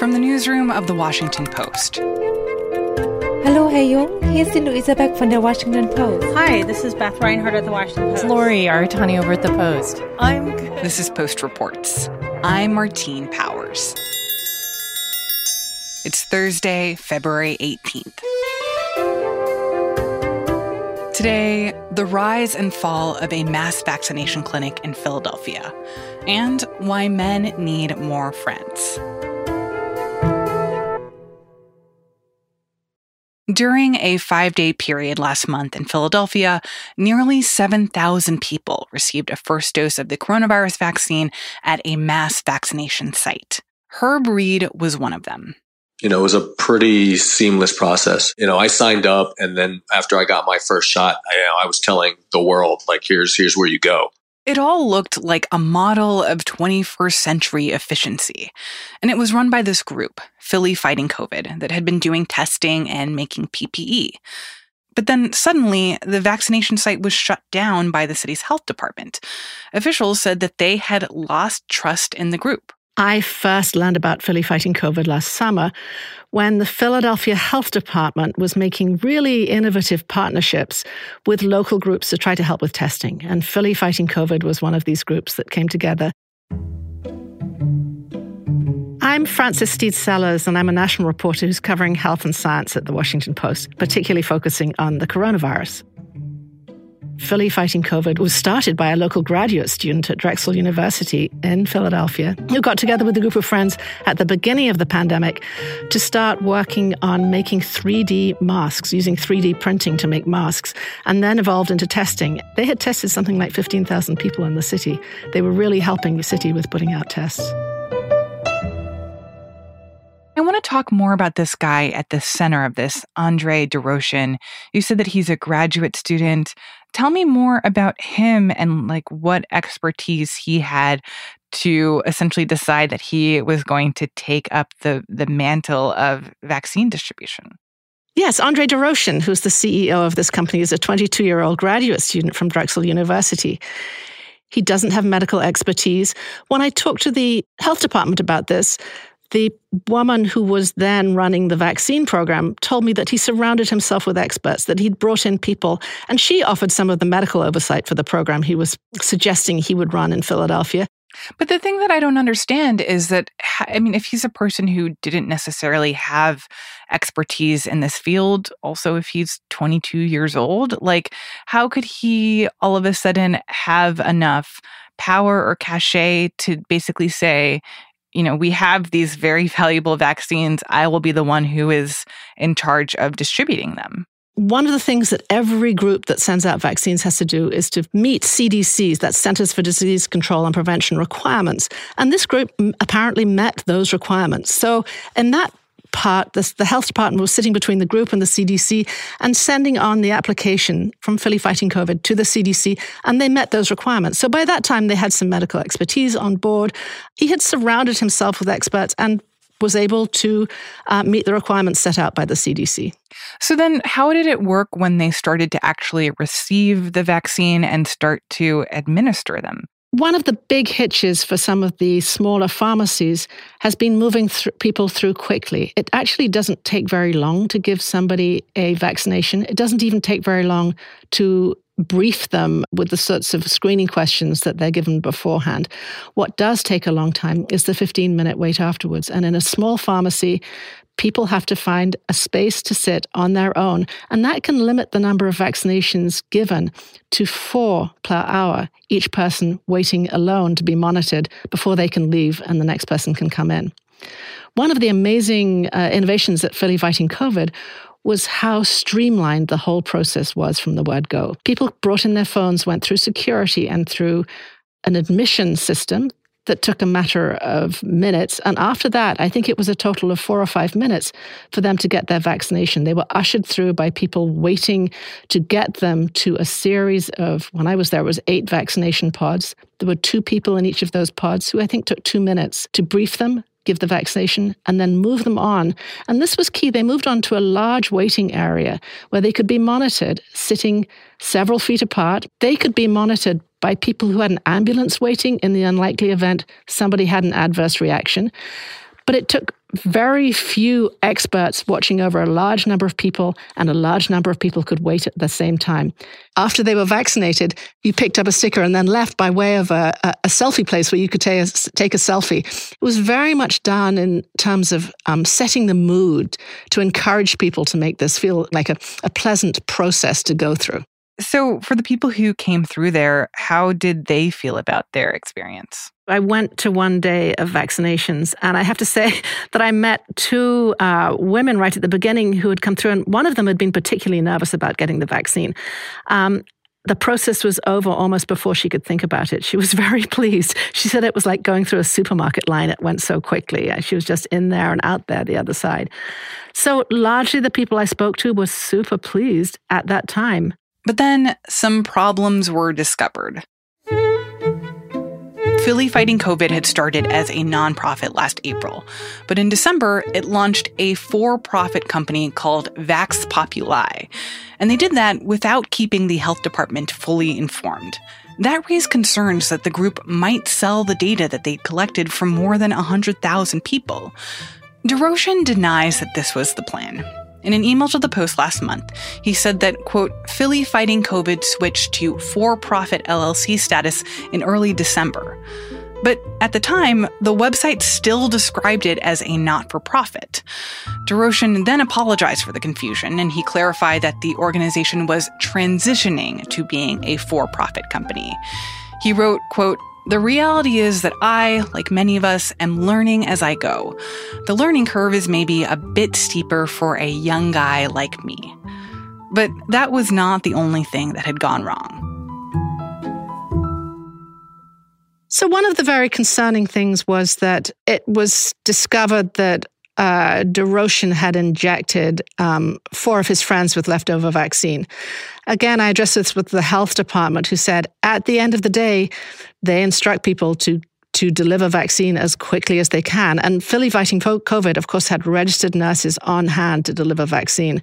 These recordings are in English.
From the newsroom of The Washington Post. Hello, Herr Jung. Hier ist die Luisa Beck von der Washington Post. Hi, this is Beth Reinhardt at the Washington Post. It's Lori Aratani over at the Post. I'm good. This is Post Reports. I'm Martine Powers. It's Thursday, February 18th. Today, the rise and fall of a mass vaccination clinic in Philadelphia, and why men need more friends. During a five day period last month in Philadelphia, nearly 7,000 people received a first dose of the coronavirus vaccine at a mass vaccination site. Herb Reed was one of them. You know, it was a pretty seamless process. You know, I signed up and then after I got my first shot, I, I was telling the world, like, here's, here's where you go. It all looked like a model of 21st century efficiency. And it was run by this group, Philly Fighting COVID, that had been doing testing and making PPE. But then suddenly, the vaccination site was shut down by the city's health department. Officials said that they had lost trust in the group. I first learned about Philly fighting COVID last summer when the Philadelphia Health Department was making really innovative partnerships with local groups to try to help with testing. And Philly fighting COVID was one of these groups that came together. I'm Frances Steed Sellers, and I'm a national reporter who's covering health and science at the Washington Post, particularly focusing on the coronavirus. Philly Fighting COVID was started by a local graduate student at Drexel University in Philadelphia who got together with a group of friends at the beginning of the pandemic to start working on making 3D masks, using 3D printing to make masks, and then evolved into testing. They had tested something like 15,000 people in the city. They were really helping the city with putting out tests. Want to talk more about this guy at the center of this, Andre Doroshin. You said that he's a graduate student. Tell me more about him and like what expertise he had to essentially decide that he was going to take up the the mantle of vaccine distribution. Yes, Andre Doroshin, who's the CEO of this company, is a 22 year old graduate student from Drexel University. He doesn't have medical expertise. When I talked to the health department about this, the woman who was then running the vaccine program told me that he surrounded himself with experts, that he'd brought in people, and she offered some of the medical oversight for the program he was suggesting he would run in Philadelphia. But the thing that I don't understand is that, I mean, if he's a person who didn't necessarily have expertise in this field, also if he's 22 years old, like, how could he all of a sudden have enough power or cachet to basically say, you know, we have these very valuable vaccines. I will be the one who is in charge of distributing them. One of the things that every group that sends out vaccines has to do is to meet CDC's, that's Centers for Disease Control and Prevention requirements. And this group mm, apparently met those requirements. So, in that part, the, the, health department was sitting between the group and the CDC and sending on the application from Philly Fighting COVID to the CDC, and they met those requirements. So by that time, they had some medical expertise on board. He had surrounded himself with experts and was able to uh, meet the requirements set out by the CDC. So then, how did it work when they started to actually receive the vaccine and start to administer them? One of the big hitches for some of the smaller pharmacies has been moving th- people through quickly. It actually doesn't take very long to give somebody a vaccination. It doesn't even take very long to brief them with the sorts of screening questions that they're given beforehand. What does take a long time is the 15 minute wait afterwards. And in a small pharmacy, people have to find a space to sit on their own. And that can limit the number of vaccinations given to four per hour, each person waiting alone to be monitored before they can leave and the next person can come in. One of the amazing uh, innovations at Philly Fighting COVID was how streamlined the whole process was from the word go. People brought in their phones, went through security and through an admission system that took a matter of minutes. And after that, I think it was a total of four or five minutes for them to get their vaccination. They were ushered through by people waiting to get them to a series of, when I was there, it was eight vaccination pods. There were two people in each of those pods who I think took two minutes to brief them, give the vaccination, and then move them on. And this was key. They moved on to a large waiting area where they could be monitored, sitting several feet apart. They could be monitored by people who had an ambulance waiting in the unlikely event somebody had an adverse reaction. But it took very few experts watching over a large number of people, and a large number of people could wait at the same time. After they were vaccinated, you picked up a sticker and then left by way of a, a, a selfie place where you could take a, take a selfie. It was very much done in terms of um, setting the mood to encourage people to make this feel like a, a pleasant process to go through. So, for the people who came through there, how did they feel about their experience? I went to one day of vaccinations, and I have to say that I met two uh, women right at the beginning who had come through, and one of them had been particularly nervous about getting the vaccine. Um, the process was over almost before she could think about it. She was very pleased. She said it was like going through a supermarket line. It went so quickly. She was just in there and out there the other side. So, largely, the people I spoke to were super pleased at that time. But then some problems were discovered. Philly Fighting COVID had started as a nonprofit last April, but in December, it launched a for profit company called Vax Populi. And they did that without keeping the health department fully informed. That raised concerns that the group might sell the data that they'd collected from more than 100,000 people. Doroshin denies that this was the plan. In an email to the Post last month, he said that, quote, Philly Fighting COVID switched to for profit LLC status in early December. But at the time, the website still described it as a not for profit. Doroshin then apologized for the confusion, and he clarified that the organization was transitioning to being a for profit company. He wrote, quote, the reality is that I, like many of us, am learning as I go. The learning curve is maybe a bit steeper for a young guy like me. But that was not the only thing that had gone wrong. So, one of the very concerning things was that it was discovered that uh, had injected um, four of his friends with leftover vaccine. Again, I addressed this with the health department, who said at the end of the day, they instruct people to to deliver vaccine as quickly as they can. And Philly Fighting COVID, of course, had registered nurses on hand to deliver vaccine.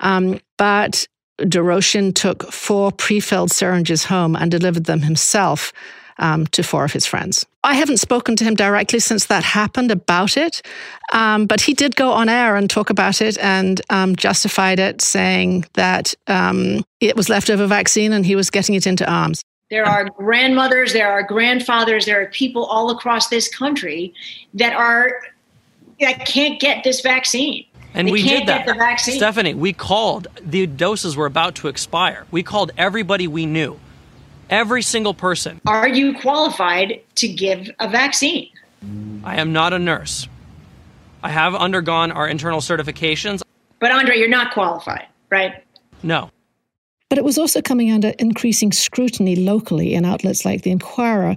Um, but Doroshin took four pre-filled syringes home and delivered them himself um, to four of his friends. I haven't spoken to him directly since that happened about it, um, but he did go on air and talk about it and um, justified it, saying that um, it was leftover vaccine and he was getting it into arms. There are grandmothers, there are grandfathers, there are people all across this country that are that can't get this vaccine. And they we did that. Get the vaccine. Stephanie, we called. The doses were about to expire. We called everybody we knew. Every single person. Are you qualified to give a vaccine? I am not a nurse. I have undergone our internal certifications. But Andre, you're not qualified, right? No. But it was also coming under increasing scrutiny locally in outlets like The Inquirer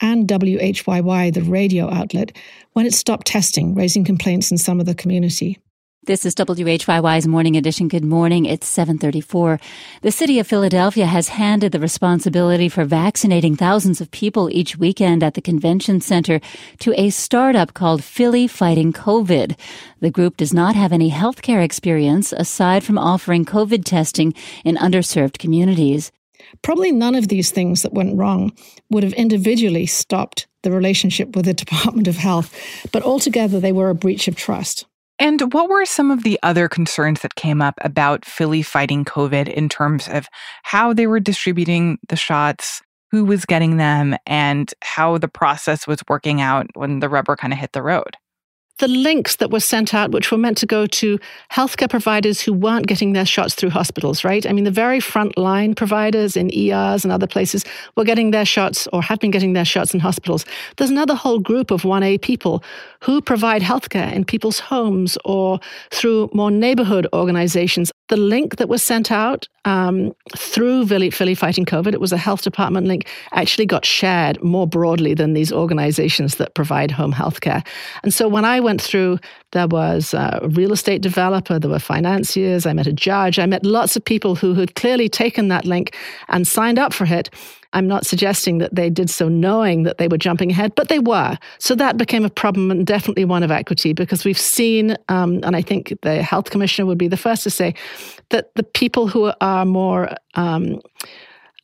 and WHYY, the radio outlet, when it stopped testing, raising complaints in some of the community. This is WHYY's Morning Edition. Good morning. It's 734. The city of Philadelphia has handed the responsibility for vaccinating thousands of people each weekend at the convention center to a startup called Philly Fighting COVID. The group does not have any healthcare experience aside from offering COVID testing in underserved communities. Probably none of these things that went wrong would have individually stopped the relationship with the Department of Health, but altogether they were a breach of trust. And what were some of the other concerns that came up about Philly fighting COVID in terms of how they were distributing the shots, who was getting them, and how the process was working out when the rubber kind of hit the road? The links that were sent out, which were meant to go to healthcare providers who weren't getting their shots through hospitals, right? I mean, the very front line providers in ERs and other places were getting their shots or have been getting their shots in hospitals. There's another whole group of 1A people who provide healthcare in people's homes or through more neighborhood organizations. The link that was sent out um, through Philly, Philly Fighting COVID, it was a health department link, actually got shared more broadly than these organizations that provide home healthcare. And so when I went through, there was a real estate developer, there were financiers, I met a judge, I met lots of people who had clearly taken that link and signed up for it. I'm not suggesting that they did so knowing that they were jumping ahead, but they were. So that became a problem and definitely one of equity because we've seen, um, and I think the health commissioner would be the first to say, that the people who are more um,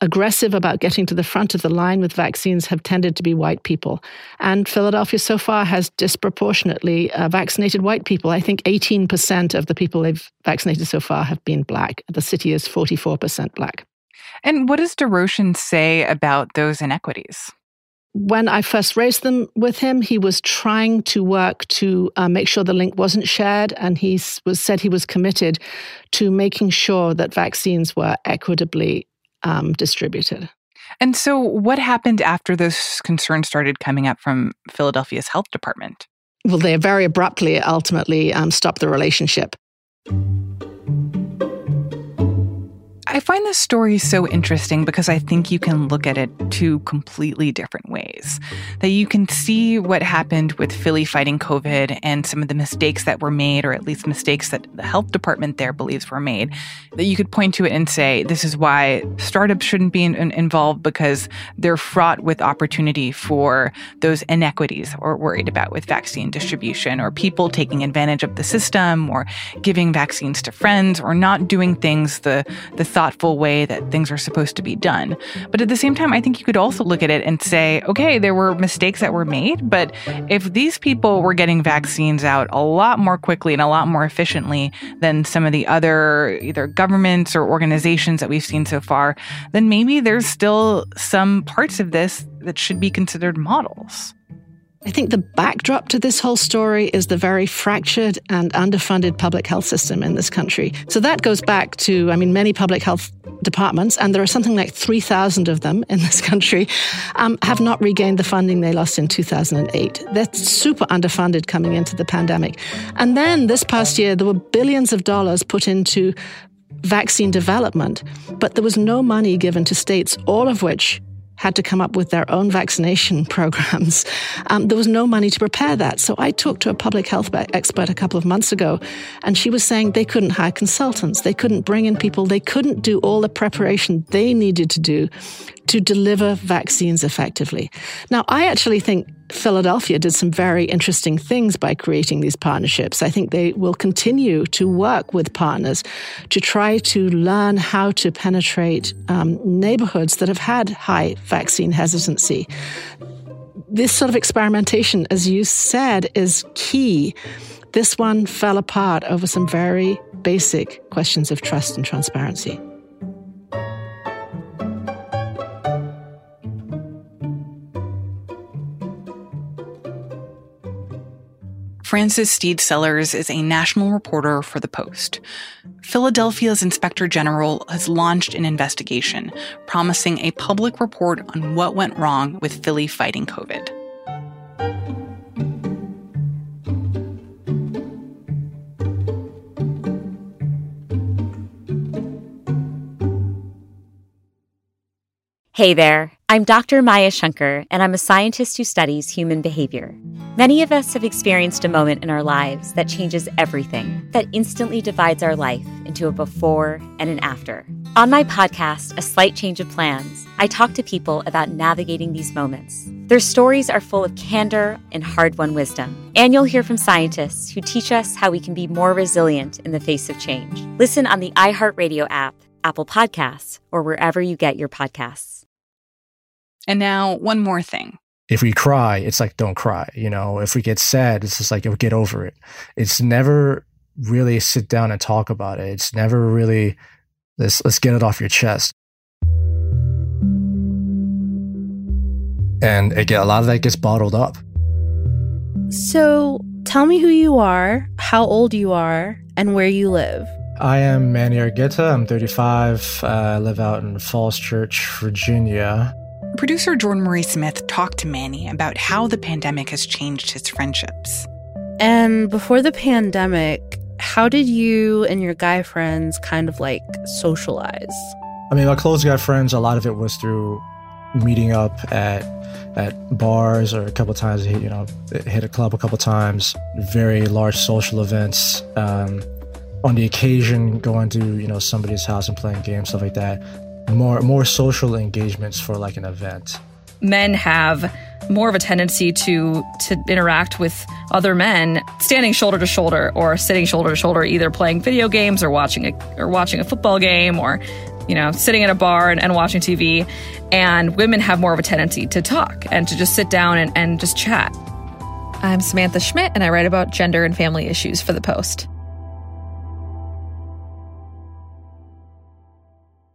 aggressive about getting to the front of the line with vaccines have tended to be white people. And Philadelphia so far has disproportionately uh, vaccinated white people. I think 18% of the people they've vaccinated so far have been black. The city is 44% black. And what does Doroshin say about those inequities? when I first raised them with him, he was trying to work to uh, make sure the link wasn't shared, and he was said he was committed to making sure that vaccines were equitably um, distributed. And so, what happened after those concerns started coming up from Philadelphia's health department? Well, they very abruptly ultimately um, stopped the relationship. I find this story so interesting because I think you can look at it two completely different ways. That you can see what happened with Philly fighting COVID and some of the mistakes that were made, or at least mistakes that the health department there believes were made. That you could point to it and say, this is why startups shouldn't be in, in, involved because they're fraught with opportunity for those inequities or worried about with vaccine distribution, or people taking advantage of the system, or giving vaccines to friends, or not doing things the, the thoughtful way that things are supposed to be done. But at the same time, I think you could also look at it and say, okay, there were mistakes that were made, but if these people were getting vaccines out a lot more quickly and a lot more efficiently than some of the other either governments or organizations that we've seen so far, then maybe there's still some parts of this that should be considered models. I think the backdrop to this whole story is the very fractured and underfunded public health system in this country. So that goes back to, I mean, many public health departments, and there are something like 3,000 of them in this country, um, have not regained the funding they lost in 2008. They're super underfunded coming into the pandemic. And then this past year, there were billions of dollars put into vaccine development, but there was no money given to states, all of which had to come up with their own vaccination programs. Um, there was no money to prepare that. So I talked to a public health expert a couple of months ago, and she was saying they couldn't hire consultants, they couldn't bring in people, they couldn't do all the preparation they needed to do to deliver vaccines effectively. Now, I actually think Philadelphia did some very interesting things by creating these partnerships. I think they will continue to work with partners to try to learn how to penetrate um, neighborhoods that have had high vaccine hesitancy. This sort of experimentation, as you said, is key. This one fell apart over some very basic questions of trust and transparency. Frances Steed Sellers is a national reporter for The Post. Philadelphia's inspector general has launched an investigation promising a public report on what went wrong with Philly fighting COVID. Hey there, I'm Dr. Maya Shankar, and I'm a scientist who studies human behavior. Many of us have experienced a moment in our lives that changes everything, that instantly divides our life into a before and an after. On my podcast, A Slight Change of Plans, I talk to people about navigating these moments. Their stories are full of candor and hard won wisdom. And you'll hear from scientists who teach us how we can be more resilient in the face of change. Listen on the iHeartRadio app, Apple Podcasts, or wherever you get your podcasts. And now, one more thing if we cry, it's like don't cry. You know, if we get sad, it's just like oh, get over it. It's never really sit down and talk about it. It's never really let's let's get it off your chest. And again, a lot of that gets bottled up. So tell me who you are, how old you are, and where you live. I am Manny Argueta. I'm 35. Uh, I live out in Falls Church, Virginia. Producer Jordan Marie Smith talked to Manny about how the pandemic has changed his friendships. And before the pandemic, how did you and your guy friends kind of like socialize? I mean, my close guy friends, a lot of it was through meeting up at at bars or a couple times, you know, hit a club a couple times, very large social events. Um, on the occasion, going to you know somebody's house and playing games, stuff like that more more social engagements for like an event. Men have more of a tendency to to interact with other men standing shoulder to shoulder or sitting shoulder to shoulder either playing video games or watching a or watching a football game or you know, sitting at a bar and, and watching TV, and women have more of a tendency to talk and to just sit down and, and just chat. I'm Samantha Schmidt, and I write about gender and family issues for The Post.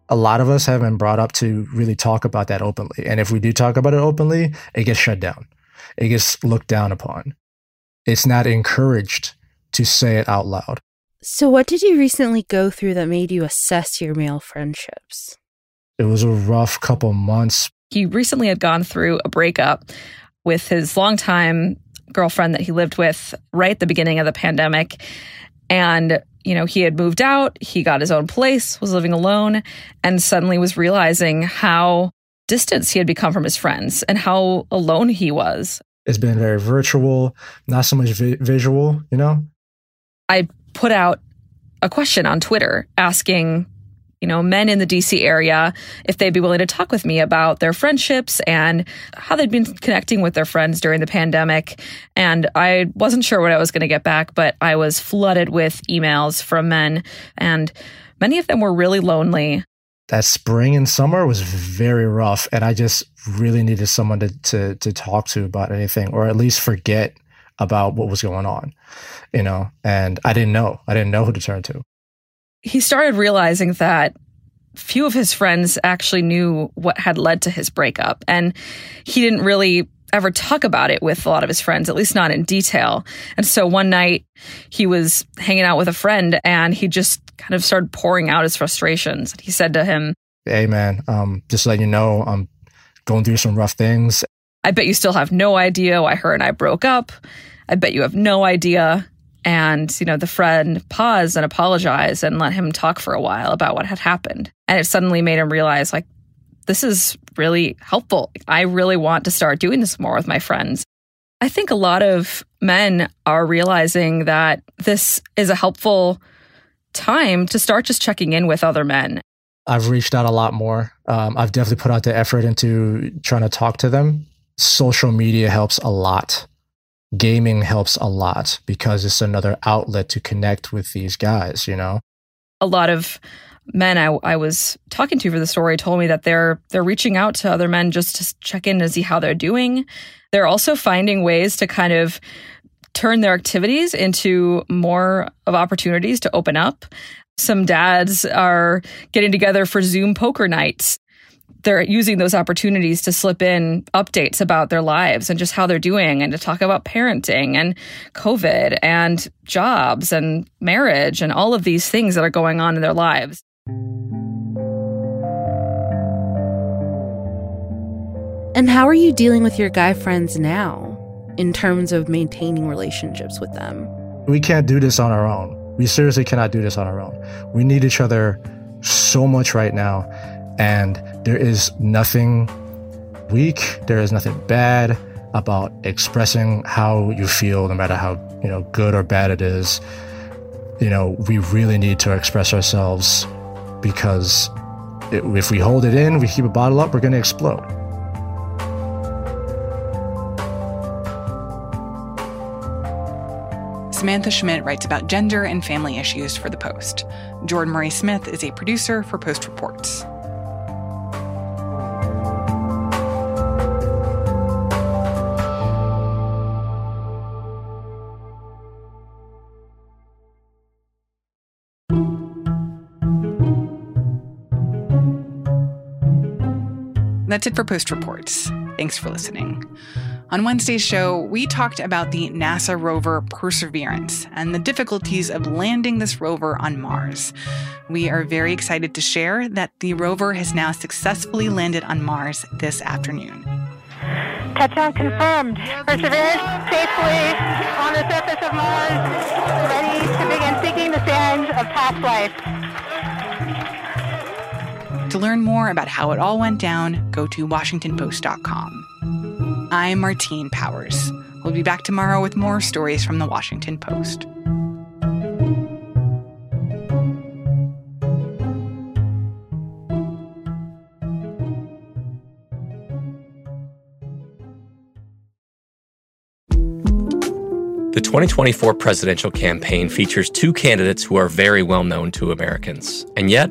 A lot of us have been brought up to really talk about that openly. And if we do talk about it openly, it gets shut down. It gets looked down upon. It's not encouraged to say it out loud. So, what did you recently go through that made you assess your male friendships? It was a rough couple months. He recently had gone through a breakup with his longtime girlfriend that he lived with right at the beginning of the pandemic. And you know, he had moved out, he got his own place, was living alone, and suddenly was realizing how distant he had become from his friends and how alone he was. It's been very virtual, not so much vi- visual, you know? I put out a question on Twitter asking you know, men in the DC area if they'd be willing to talk with me about their friendships and how they'd been connecting with their friends during the pandemic. And I wasn't sure what I was going to get back, but I was flooded with emails from men, and many of them were really lonely. That spring and summer was very rough, and I just really needed someone to, to, to talk to about anything, or at least forget about what was going on, you know. And I didn't know. I didn't know who to turn to he started realizing that few of his friends actually knew what had led to his breakup. And he didn't really ever talk about it with a lot of his friends, at least not in detail. And so one night he was hanging out with a friend and he just kind of started pouring out his frustrations. He said to him, Hey, man, um, just let you know, I'm going through some rough things. I bet you still have no idea why her and I broke up. I bet you have no idea and, you know, the friend paused and apologized and let him talk for a while about what had happened. And it suddenly made him realize, like, this is really helpful. I really want to start doing this more with my friends. I think a lot of men are realizing that this is a helpful time to start just checking in with other men. I've reached out a lot more. Um, I've definitely put out the effort into trying to talk to them. Social media helps a lot gaming helps a lot because it's another outlet to connect with these guys, you know? A lot of men I, I was talking to for the story told me that they're they're reaching out to other men just to check in to see how they're doing. They're also finding ways to kind of turn their activities into more of opportunities to open up. Some dads are getting together for Zoom poker nights they're using those opportunities to slip in updates about their lives and just how they're doing and to talk about parenting and COVID and jobs and marriage and all of these things that are going on in their lives. And how are you dealing with your guy friends now in terms of maintaining relationships with them? We can't do this on our own. We seriously cannot do this on our own. We need each other so much right now. And there is nothing weak, there is nothing bad about expressing how you feel, no matter how you know good or bad it is. You know, we really need to express ourselves because it, if we hold it in, we keep a bottle up, we're going to explode. Samantha Schmidt writes about gender and family issues for The Post. Jordan Marie Smith is a producer for Post Reports. That's it for Post Reports. Thanks for listening. On Wednesday's show, we talked about the NASA rover Perseverance and the difficulties of landing this rover on Mars. We are very excited to share that the rover has now successfully landed on Mars this afternoon. Touchdown confirmed. Perseverance safely on the surface of Mars, ready to begin seeking the sands of past life. To learn more about how it all went down, go to WashingtonPost.com. I'm Martine Powers. We'll be back tomorrow with more stories from the Washington Post. The 2024 presidential campaign features two candidates who are very well known to Americans. And yet,